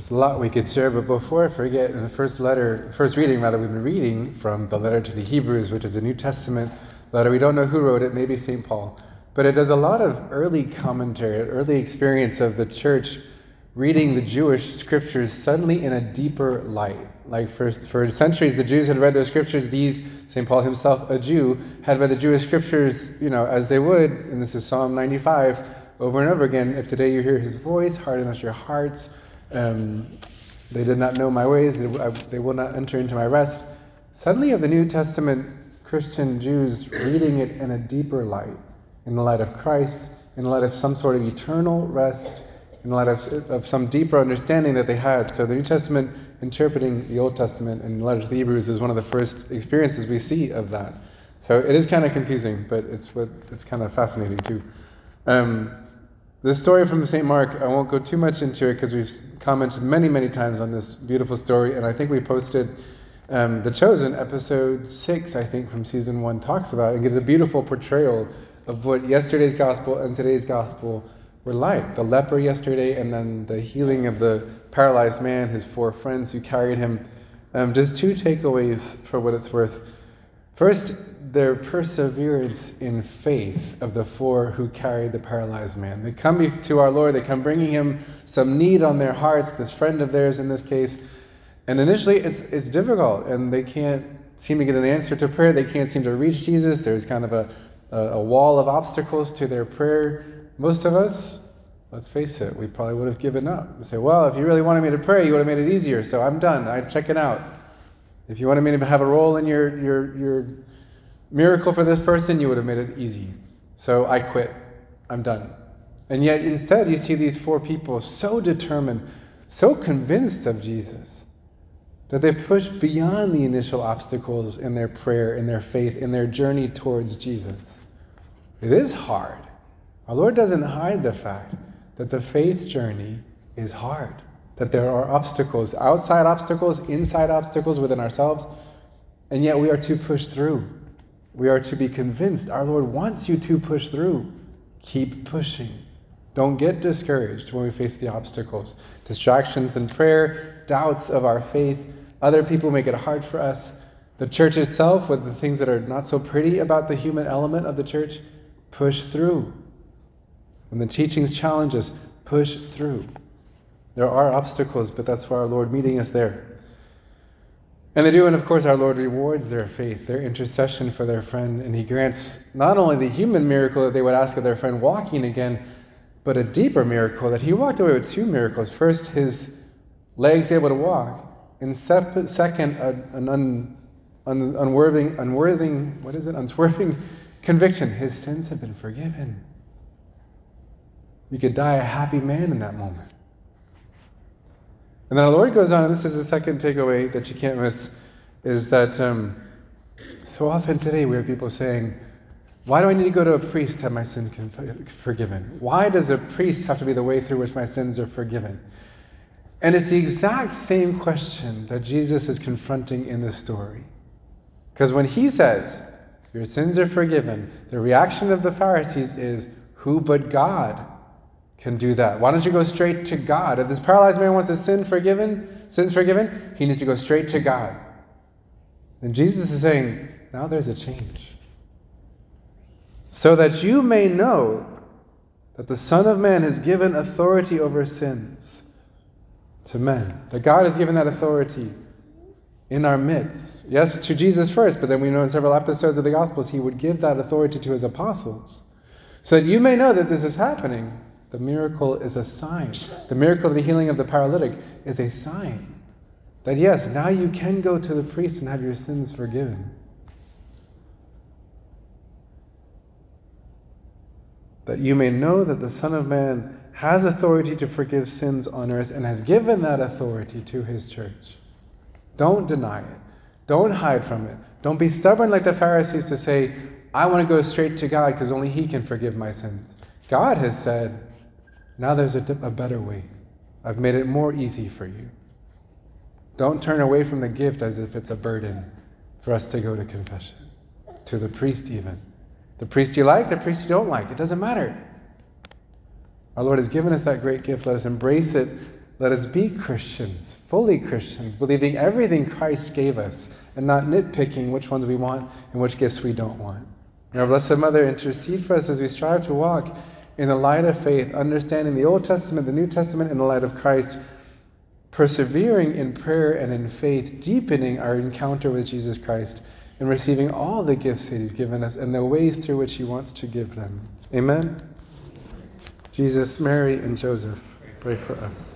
There's a lot we could share, but before I forget, in the first letter, first reading rather, we've been reading from the letter to the Hebrews, which is a New Testament letter. We don't know who wrote it, maybe St. Paul. But it does a lot of early commentary, early experience of the church reading the Jewish scriptures suddenly in a deeper light. Like for, for centuries, the Jews had read those scriptures. These, St. Paul himself, a Jew, had read the Jewish scriptures, you know, as they would, and this is Psalm 95, over and over again. If today you hear his voice, harden not your hearts um, they did not know my ways, they, I, they will not enter into my rest. Suddenly, of the New Testament Christian Jews reading it in a deeper light, in the light of Christ, in the light of some sort of eternal rest, in the light of, of some deeper understanding that they had. So, the New Testament interpreting the Old Testament in the letters to the Hebrews is one of the first experiences we see of that. So, it is kind of confusing, but it's, what, it's kind of fascinating too. Um, the story from St. Mark, I won't go too much into it because we've commented many, many times on this beautiful story, and I think we posted um, The Chosen, episode six, I think, from season one, talks about and gives a beautiful portrayal of what yesterday's gospel and today's gospel were like. The leper yesterday, and then the healing of the paralyzed man, his four friends who carried him. Um, just two takeaways for what it's worth. First, their perseverance in faith of the four who carried the paralyzed man. They come to our Lord, they come bringing him some need on their hearts, this friend of theirs in this case. And initially, it's, it's difficult, and they can't seem to get an answer to prayer. They can't seem to reach Jesus. There's kind of a, a, a wall of obstacles to their prayer. Most of us, let's face it, we probably would have given up. We say, well, if you really wanted me to pray, you would have made it easier, so I'm done. I'm checking out. If you wanted me to have a role in your, your, your miracle for this person, you would have made it easy. So I quit. I'm done. And yet, instead, you see these four people so determined, so convinced of Jesus, that they push beyond the initial obstacles in their prayer, in their faith, in their journey towards Jesus. It is hard. Our Lord doesn't hide the fact that the faith journey is hard, that there are obstacles, outside obstacles, inside obstacles within ourselves, and yet we are to push through. We are to be convinced our Lord wants you to push through. Keep pushing. Don't get discouraged when we face the obstacles. Distractions in prayer, doubts of our faith, other people make it hard for us. The church itself, with the things that are not so pretty about the human element of the church, push through. When the teachings challenge us, push through. There are obstacles, but that's why our Lord meeting us there. And they do, and of course, our Lord rewards their faith, their intercession for their friend, and He grants not only the human miracle that they would ask of their friend walking again, but a deeper miracle that He walked away with two miracles. First, His legs able to walk, and second, an un, un, what is it, unswerving conviction. His sins have been forgiven. You could die a happy man in that moment. And then our Lord goes on, and this is the second takeaway that you can't miss, is that um, so often today we have people saying, Why do I need to go to a priest to have my sins forgiven? Why does a priest have to be the way through which my sins are forgiven? And it's the exact same question that Jesus is confronting in this story. Because when he says, Your sins are forgiven, the reaction of the Pharisees is, Who but God can do that. Why don't you go straight to God? If this paralyzed man wants his sin forgiven, sins forgiven, he needs to go straight to God. And Jesus is saying, now there's a change. So that you may know that the Son of Man has given authority over sins to men. That God has given that authority in our midst. Yes, to Jesus first, but then we know in several episodes of the Gospels, he would give that authority to his apostles. So that you may know that this is happening. The miracle is a sign. The miracle of the healing of the paralytic is a sign that yes, now you can go to the priest and have your sins forgiven. That you may know that the Son of Man has authority to forgive sins on earth and has given that authority to his church. Don't deny it. Don't hide from it. Don't be stubborn like the Pharisees to say, I want to go straight to God because only He can forgive my sins. God has said, now there's a, a better way. I've made it more easy for you. Don't turn away from the gift as if it's a burden for us to go to confession, to the priest, even. The priest you like, the priest you don't like, it doesn't matter. Our Lord has given us that great gift. Let us embrace it Let us be Christians, fully Christians, believing everything Christ gave us and not nitpicking which ones we want and which gifts we don't want. May our Blessed Mother intercede for us as we strive to walk in the light of faith, understanding the Old Testament, the New Testament in the light of Christ, persevering in prayer and in faith, deepening our encounter with Jesus Christ, and receiving all the gifts that He's given us and the ways through which He wants to give them. Amen. Jesus, Mary, and Joseph, pray for us.